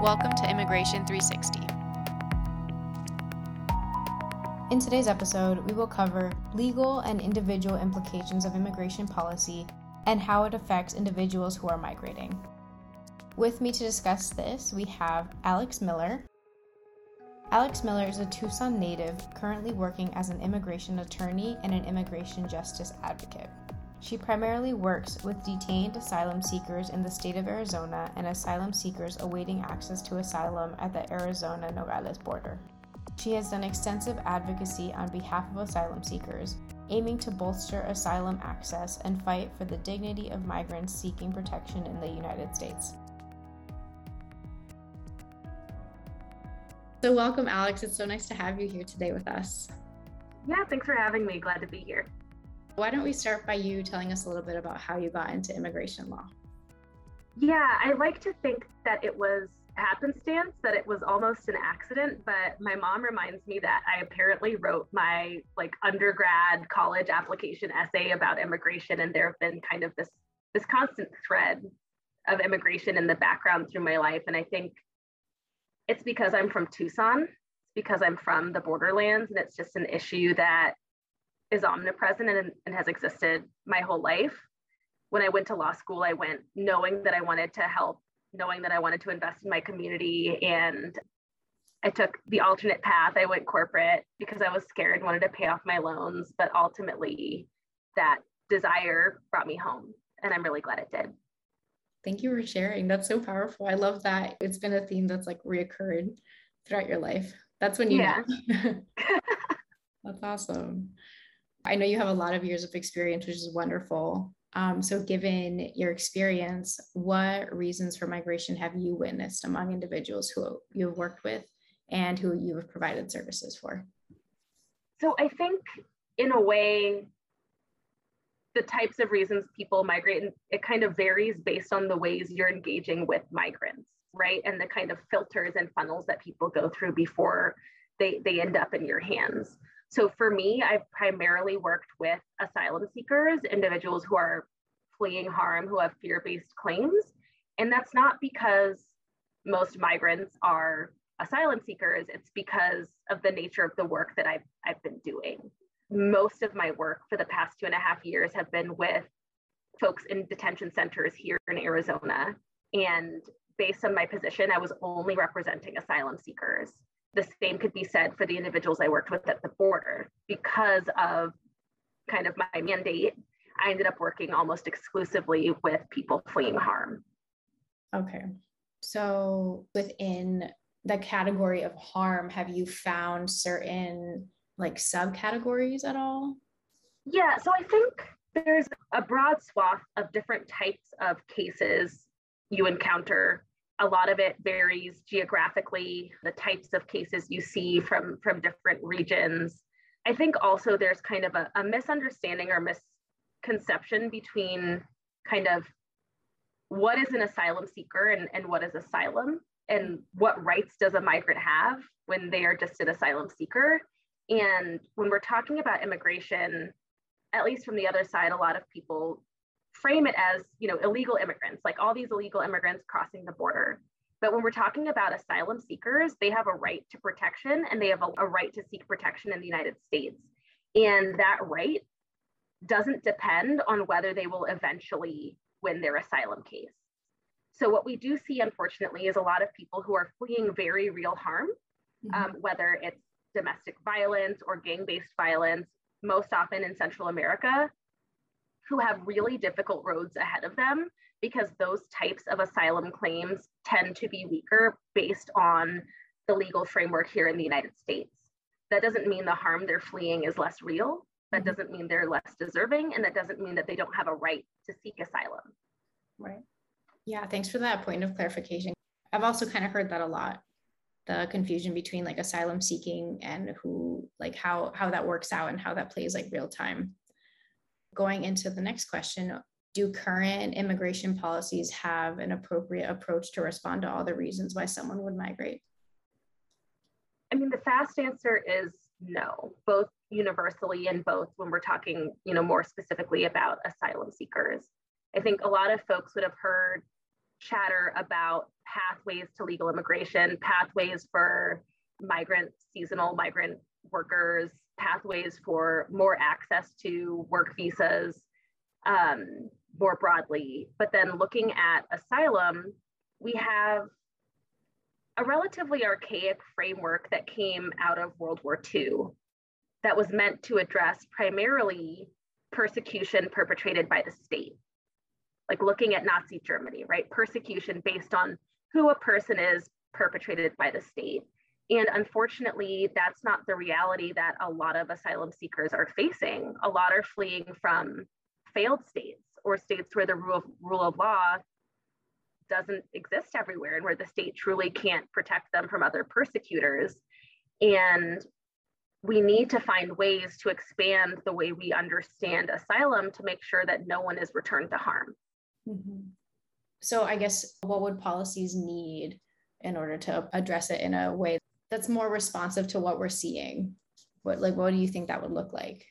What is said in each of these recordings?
Welcome to Immigration 360. In today's episode, we will cover legal and individual implications of immigration policy and how it affects individuals who are migrating. With me to discuss this, we have Alex Miller. Alex Miller is a Tucson native currently working as an immigration attorney and an immigration justice advocate. She primarily works with detained asylum seekers in the state of Arizona and asylum seekers awaiting access to asylum at the Arizona Nogales border. She has done extensive advocacy on behalf of asylum seekers, aiming to bolster asylum access and fight for the dignity of migrants seeking protection in the United States. So, welcome, Alex. It's so nice to have you here today with us. Yeah, thanks for having me. Glad to be here. Why don't we start by you telling us a little bit about how you got into immigration law? Yeah, I like to think that it was happenstance, that it was almost an accident, but my mom reminds me that I apparently wrote my like undergrad college application essay about immigration and there have been kind of this this constant thread of immigration in the background through my life and I think it's because I'm from Tucson, it's because I'm from the borderlands and it's just an issue that is omnipresent and, and has existed my whole life. When I went to law school, I went knowing that I wanted to help, knowing that I wanted to invest in my community. And I took the alternate path. I went corporate because I was scared, wanted to pay off my loans. But ultimately, that desire brought me home. And I'm really glad it did. Thank you for sharing. That's so powerful. I love that. It's been a theme that's like reoccurred throughout your life. That's when you yeah. That's awesome. I know you have a lot of years of experience, which is wonderful. Um, so, given your experience, what reasons for migration have you witnessed among individuals who you've worked with and who you have provided services for? So, I think in a way, the types of reasons people migrate, it kind of varies based on the ways you're engaging with migrants, right? And the kind of filters and funnels that people go through before they, they end up in your hands. So for me, I've primarily worked with asylum seekers, individuals who are fleeing harm, who have fear based claims. And that's not because most migrants are asylum seekers, it's because of the nature of the work that I've, I've been doing. Most of my work for the past two and a half years have been with folks in detention centers here in Arizona. And based on my position, I was only representing asylum seekers the same could be said for the individuals I worked with at the border. Because of kind of my mandate, I ended up working almost exclusively with people fleeing harm. Okay. So within the category of harm, have you found certain like subcategories at all? Yeah, so I think there's a broad swath of different types of cases you encounter a lot of it varies geographically, the types of cases you see from, from different regions. I think also there's kind of a, a misunderstanding or misconception between kind of what is an asylum seeker and, and what is asylum and what rights does a migrant have when they are just an asylum seeker. And when we're talking about immigration, at least from the other side, a lot of people frame it as you know illegal immigrants like all these illegal immigrants crossing the border. But when we're talking about asylum seekers they have a right to protection and they have a, a right to seek protection in the united states. And that right doesn't depend on whether they will eventually win their asylum case. So what we do see unfortunately is a lot of people who are fleeing very real harm mm-hmm. um, whether it's domestic violence or gang-based violence most often in central america who have really difficult roads ahead of them because those types of asylum claims tend to be weaker based on the legal framework here in the United States. That doesn't mean the harm they're fleeing is less real. That mm-hmm. doesn't mean they're less deserving. And that doesn't mean that they don't have a right to seek asylum. Right. Yeah, thanks for that point of clarification. I've also kind of heard that a lot the confusion between like asylum seeking and who like how how that works out and how that plays like real time going into the next question, do current immigration policies have an appropriate approach to respond to all the reasons why someone would migrate? I mean, the fast answer is no, both universally and both when we're talking, you know, more specifically about asylum seekers. I think a lot of folks would have heard chatter about pathways to legal immigration, pathways for migrant, seasonal migrant workers, pathways for more access to work visas um, more broadly. But then looking at asylum, we have a relatively archaic framework that came out of World War II that was meant to address primarily persecution perpetrated by the state. Like looking at Nazi Germany, right? Persecution based on who a person is perpetrated by the state. And unfortunately, that's not the reality that a lot of asylum seekers are facing. A lot are fleeing from failed states or states where the rule of, rule of law doesn't exist everywhere and where the state truly can't protect them from other persecutors. And we need to find ways to expand the way we understand asylum to make sure that no one is returned to harm. Mm-hmm. So, I guess what would policies need in order to address it in a way that's more responsive to what we're seeing? What like what do you think that would look like?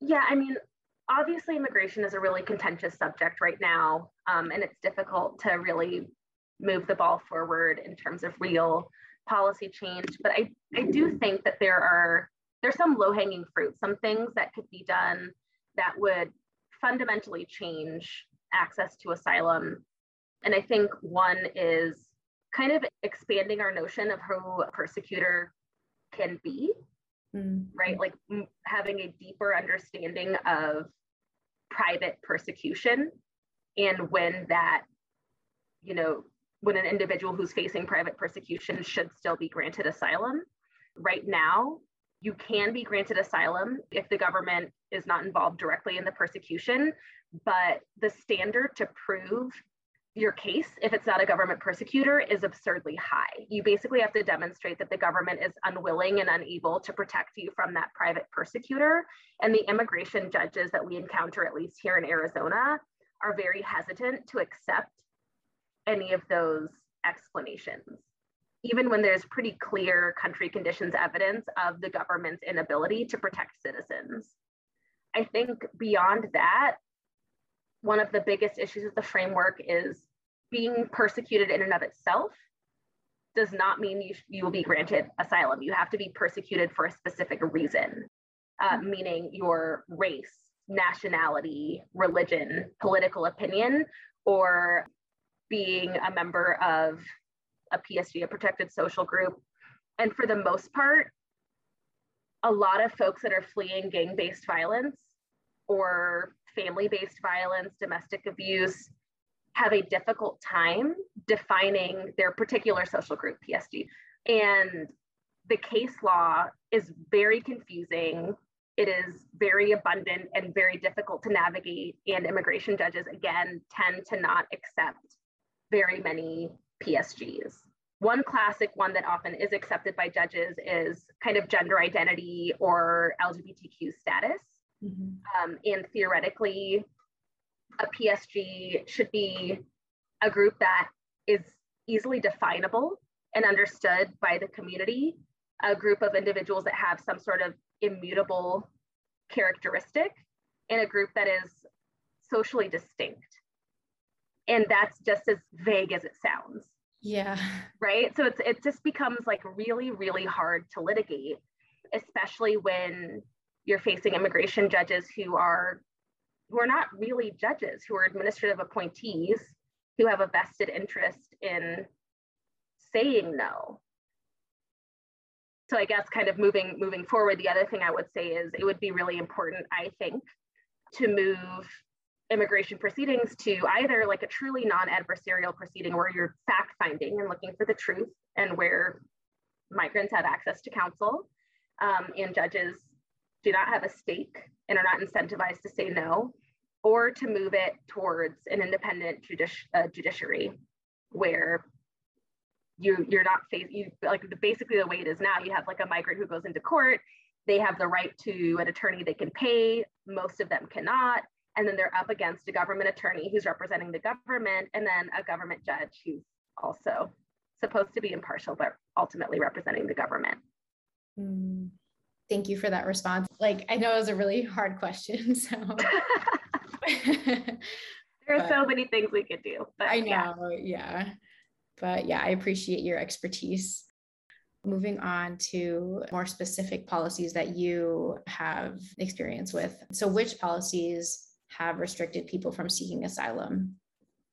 Yeah, I mean, obviously immigration is a really contentious subject right now, um, and it's difficult to really move the ball forward in terms of real policy change. But I, I do think that there are there's some low-hanging fruit, some things that could be done that would fundamentally change access to asylum. And I think one is kind of expanding our notion of who a persecutor can be mm. right? Like m- having a deeper understanding of private persecution and when that, you know, when an individual who's facing private persecution should still be granted asylum. Right now, you can be granted asylum if the government is not involved directly in the persecution, but the standard to prove your case, if it's not a government persecutor, is absurdly high. You basically have to demonstrate that the government is unwilling and unable to protect you from that private persecutor. And the immigration judges that we encounter, at least here in Arizona, are very hesitant to accept any of those explanations, even when there's pretty clear country conditions evidence of the government's inability to protect citizens. I think beyond that, one of the biggest issues with the framework is being persecuted in and of itself does not mean you, you will be granted asylum. You have to be persecuted for a specific reason, uh, meaning your race, nationality, religion, political opinion, or being a member of a PSG, a protected social group. And for the most part, a lot of folks that are fleeing gang based violence or family based violence, domestic abuse, have a difficult time defining their particular social group, PSG. And the case law is very confusing. It is very abundant and very difficult to navigate. And immigration judges, again, tend to not accept very many PSGs. One classic one that often is accepted by judges is kind of gender identity or LGBTQ status. Mm-hmm. Um, and theoretically, a PSG should be a group that is easily definable and understood by the community, a group of individuals that have some sort of immutable characteristic, and a group that is socially distinct. And that's just as vague as it sounds. Yeah. Right. So it's it just becomes like really, really hard to litigate, especially when you're facing immigration judges who are who are not really judges, who are administrative appointees, who have a vested interest in saying no. So I guess kind of moving moving forward, the other thing I would say is it would be really important, I think, to move immigration proceedings to either like a truly non-adversarial proceeding where you're fact finding and looking for the truth and where migrants have access to counsel um, and judges do not have a stake and are not incentivized to say no, or to move it towards an independent judici- uh, judiciary where you you're not face you like basically the way it is now you have like a migrant who goes into court they have the right to an attorney they can pay most of them cannot and then they're up against a government attorney who's representing the government and then a government judge who's also supposed to be impartial but ultimately representing the government. Mm thank you for that response. Like, I know it was a really hard question. So, There are but, so many things we could do. But I know, yeah. yeah. But yeah, I appreciate your expertise. Moving on to more specific policies that you have experience with. So, which policies have restricted people from seeking asylum?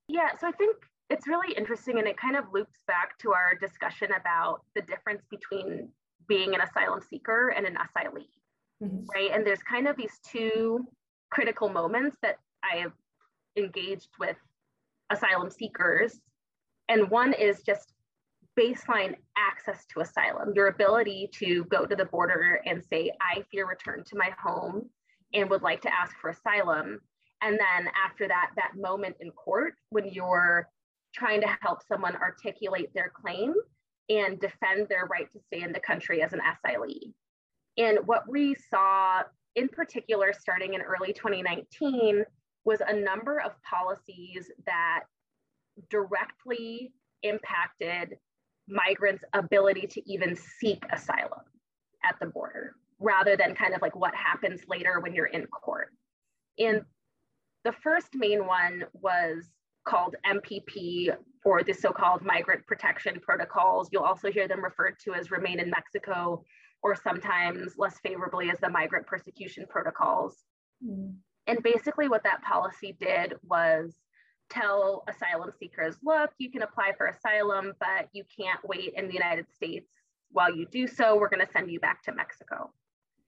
Yeah, so I think it's really interesting and it kind of loops back to our discussion about the difference between being an asylum seeker and an asylee, mm-hmm. right? And there's kind of these two critical moments that I have engaged with asylum seekers. And one is just baseline access to asylum, your ability to go to the border and say, I fear return to my home and would like to ask for asylum. And then after that, that moment in court when you're trying to help someone articulate their claim and defend their right to stay in the country as an asylee. And what we saw in particular starting in early 2019 was a number of policies that directly impacted migrants' ability to even seek asylum at the border, rather than kind of like what happens later when you're in court. And the first main one was called MPP or the so-called migrant protection protocols. You'll also hear them referred to as remain in Mexico or sometimes less favorably as the migrant persecution protocols. Mm. And basically what that policy did was tell asylum seekers, look, you can apply for asylum, but you can't wait in the United States. While you do so, we're going to send you back to Mexico.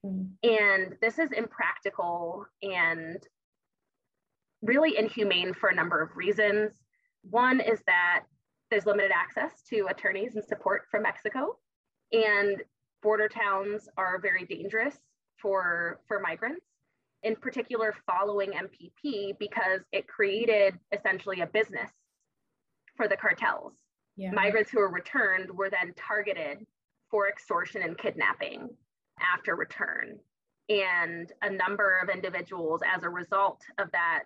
Mm. And this is impractical and really inhumane for a number of reasons. One is that there's limited access to attorneys and support from Mexico, and border towns are very dangerous for, for migrants, in particular following MPP, because it created essentially a business for the cartels. Yeah. Migrants who were returned were then targeted for extortion and kidnapping after return. And a number of individuals, as a result of that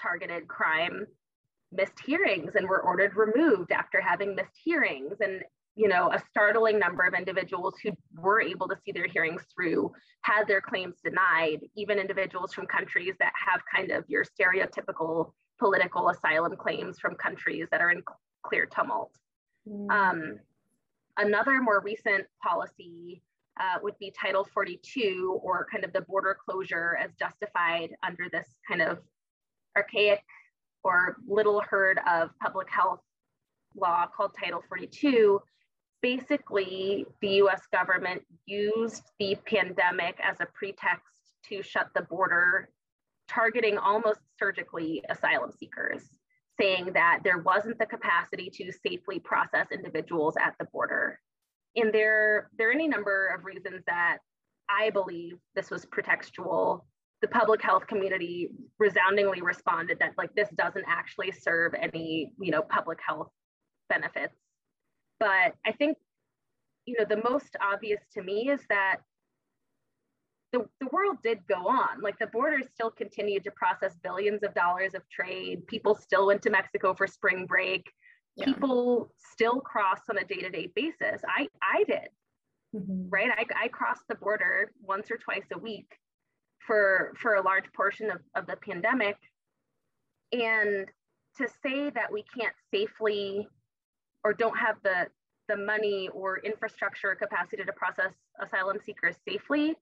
targeted crime missed hearings and were ordered removed after having missed hearings and you know a startling number of individuals who were able to see their hearings through had their claims denied even individuals from countries that have kind of your stereotypical political asylum claims from countries that are in clear tumult mm. um, another more recent policy uh, would be title 42 or kind of the border closure as justified under this kind of archaic or little heard of public health law called Title 42, basically the US government used the pandemic as a pretext to shut the border, targeting almost surgically asylum seekers, saying that there wasn't the capacity to safely process individuals at the border. And there, there are any number of reasons that I believe this was pretextual the public health community resoundingly responded that like this doesn't actually serve any you know public health benefits. But i think you know the most obvious to me is that the, the world did go on. Like the borders still continued to process billions of dollars of trade. People still went to mexico for spring break. Yeah. people still cross on a day-to-day basis. I i did. Mm-hmm. right? I, I crossed the border once or twice a week for for a large portion of, of the pandemic. And to say that we can't safely or don't have the the money or infrastructure capacity to process asylum seekers safely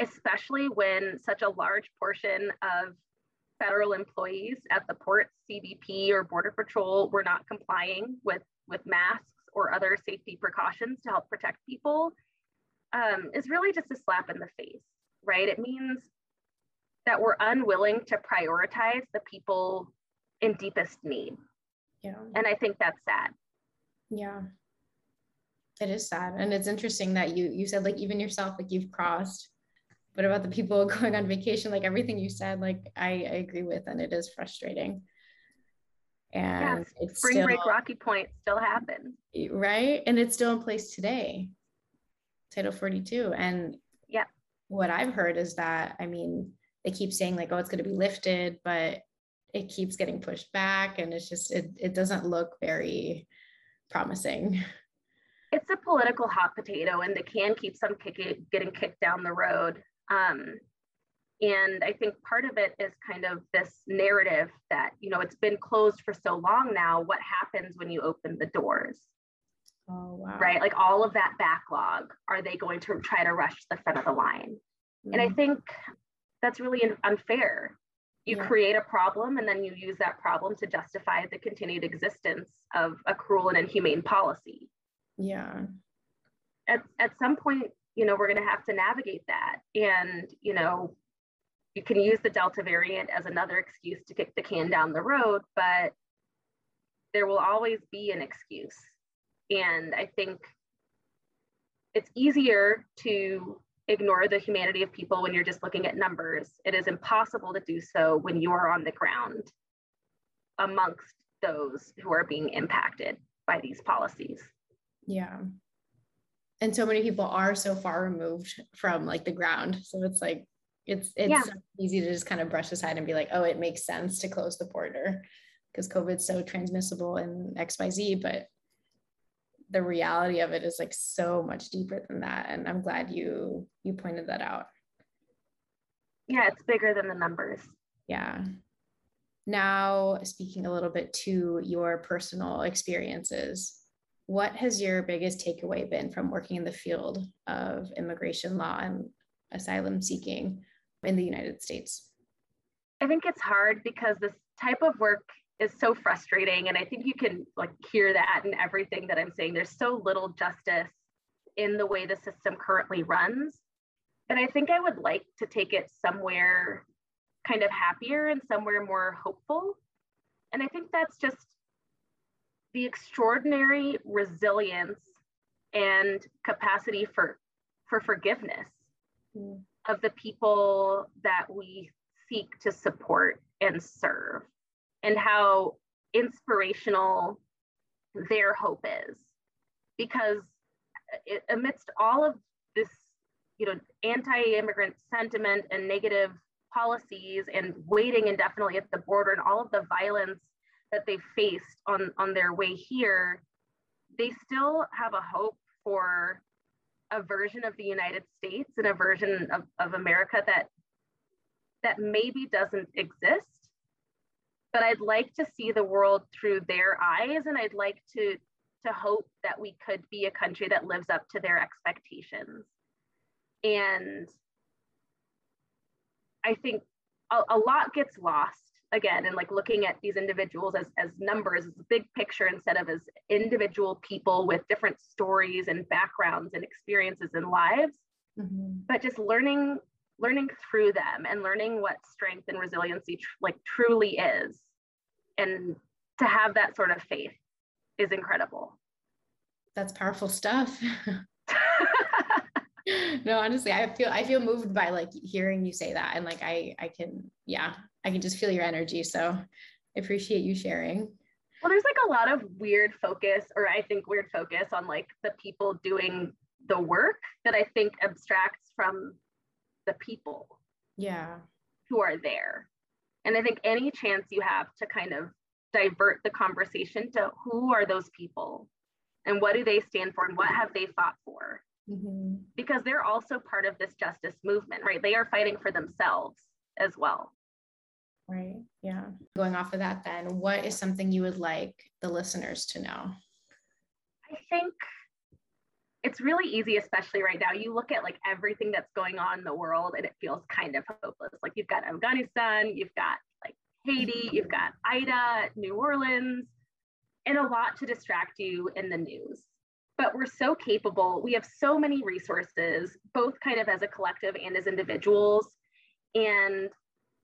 especially when such a large portion of federal employees at the ports cbp or border patrol were not complying with with masks or other safety precautions to help protect people um, is really just a slap in the face right? It means that we're unwilling to prioritize the people in deepest need. Yeah. And I think that's sad. Yeah. It is sad. And it's interesting that you you said like even yourself, like you've crossed. But about the people going on vacation, like everything you said, like I, I agree with, and it is frustrating. And yes, it's spring still, break Rocky Point still happens. Right. And it's still in place today. Title 42. And yeah, what I've heard is that I mean, they keep saying like, oh, it's going to be lifted, but it keeps getting pushed back. And it's just, it, it doesn't look very promising. It's a political hot potato and the can keeps on kicking, getting kicked down the road. Um, And I think part of it is kind of this narrative that, you know, it's been closed for so long now. What happens when you open the doors? Oh, wow. Right? Like all of that backlog, are they going to try to rush the front of the line? Mm-hmm. And I mm. think that's really unfair. You yeah. create a problem and then you use that problem to justify the continued existence of a cruel and inhumane policy. Yeah. At, at some point, you know, we're going to have to navigate that. And, you know, you can use the Delta variant as another excuse to kick the can down the road, but there will always be an excuse. And I think it's easier to ignore the humanity of people when you're just looking at numbers. It is impossible to do so when you are on the ground amongst those who are being impacted by these policies. Yeah. And so many people are so far removed from like the ground. So it's like it's it's yeah. easy to just kind of brush aside and be like, oh, it makes sense to close the border because COVID's so transmissible in XYZ, but the reality of it is like so much deeper than that. And I'm glad you you pointed that out. Yeah, it's bigger than the numbers. Yeah. Now, speaking a little bit to your personal experiences, what has your biggest takeaway been from working in the field of immigration law and asylum seeking in the United States? I think it's hard because this type of work is so frustrating. And I think you can like hear that in everything that I'm saying. There's so little justice in the way the system currently runs. And I think I would like to take it somewhere kind of happier and somewhere more hopeful. And I think that's just the extraordinary resilience and capacity for for forgiveness mm. of the people that we seek to support and serve and how inspirational their hope is. Because it, amidst all of this you know anti-immigrant sentiment and negative policies and waiting indefinitely at the border and all of the violence that they faced on on their way here they still have a hope for a version of the united states and a version of, of america that that maybe doesn't exist but I'd like to see the world through their eyes and I'd like to to hope that we could be a country that lives up to their expectations. And I think a, a lot gets lost again and like looking at these individuals as, as numbers as a big picture instead of as individual people with different stories and backgrounds and experiences and lives mm-hmm. but just learning learning through them and learning what strength and resiliency tr- like truly is. And to have that sort of faith is incredible. That's powerful stuff. No honestly i feel i feel moved by like hearing you say that. And like i i can yeah i can just feel your energy. So i appreciate you sharing. Well there's like a lot of weird focus or i think weird focus on like the people doing the work that i think abstracts from the people yeah. who are there. And i think any chance you have to kind of divert the conversation to who are those people and what do they stand for and what have they fought for? Mm-hmm. because they're also part of this justice movement right? They are fighting for themselves as well. Right. Yeah. Going off of that then what is something you would like the listeners to know? I think it's really easy, especially right now. You look at like everything that's going on in the world and it feels kind of hopeless. Like you've got Afghanistan, you've got like Haiti, you've got Ida, New Orleans, and a lot to distract you in the news. But we're so capable. We have so many resources, both kind of as a collective and as individuals. And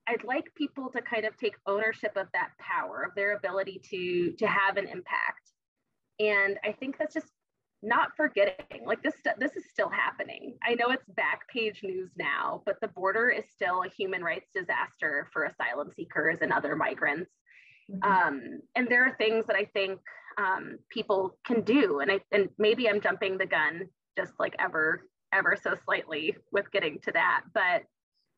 I'd like people to kind of take ownership of that power, of their ability to, to have an impact. And I think that's just not forgetting like this this is still happening i know it's back page news now but the border is still a human rights disaster for asylum seekers and other migrants mm-hmm. um, and there are things that i think um, people can do and i and maybe i'm jumping the gun just like ever ever so slightly with getting to that but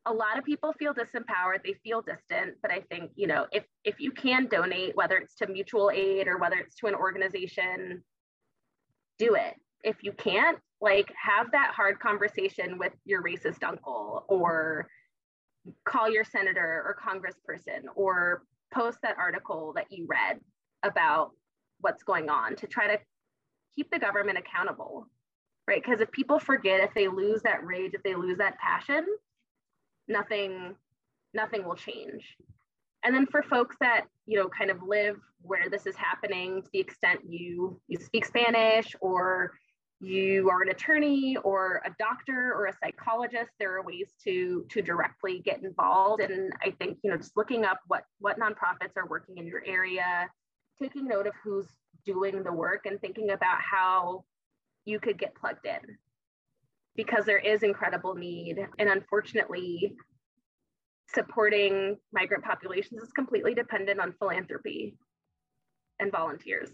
a lot of people feel disempowered they feel distant but i think you know if if you can donate whether it's to mutual aid or whether it's to an organization do it. If you can't, like have that hard conversation with your racist uncle or call your senator or congressperson or post that article that you read about what's going on to try to keep the government accountable, right? Because if people forget, if they lose that rage, if they lose that passion, nothing, nothing will change. And then for folks that you know kind of live where this is happening, to the extent you you speak Spanish or you are an attorney or a doctor or a psychologist there are ways to to directly get involved. And i think you know just looking up what what nonprofits are working in your area taking note of who's doing the work and thinking about how you could get plugged in. Because there is incredible need. And unfortunately supporting migrant populations is completely dependent on philanthropy and volunteers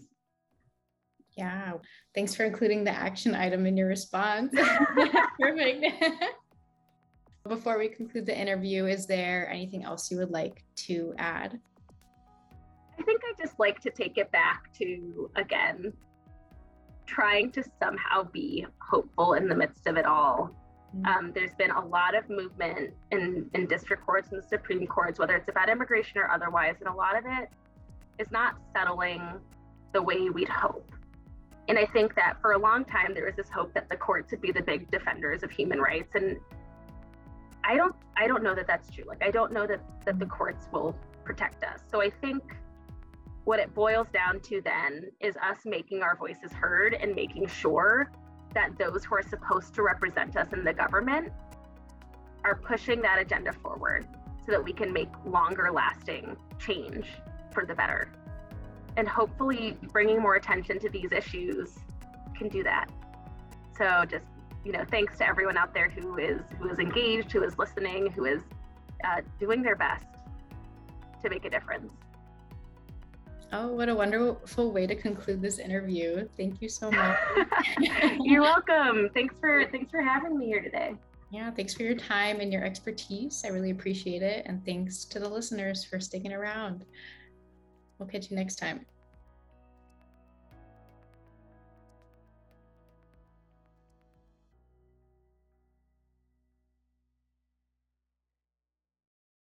yeah. Thanks for including the action item in your response. Perfect. Before we conclude the interview, is there anything else you would like to add? I think I just like to take it back to, again, trying to somehow be hopeful in the midst of it all. Mm-hmm. Um, there's been a lot of movement in, in district courts and the Supreme Courts, whether it's about immigration or otherwise, and a lot of it is not settling the way we'd hope. And I think that for a long time there was this hope that the courts would be the big defenders of human rights, and I don't I don't know that that's true. Like I don't know that that the courts will protect us. So I think what it boils down to then is us making our voices heard and making sure that those who are supposed to represent us in the government are pushing that agenda forward so that we can make longer lasting change for the better and hopefully bringing more attention to these issues can do that. So just you know, thanks to everyone out there who is who is engaged, who is listening, who is uh, doing their best to make a difference. Oh, what a wonderful way to conclude this interview. Thank you so much. You're welcome. Thanks for thanks for having me here today. Yeah, thanks for your time and your expertise. I really appreciate it. And thanks to the listeners for sticking around. We'll catch you next time.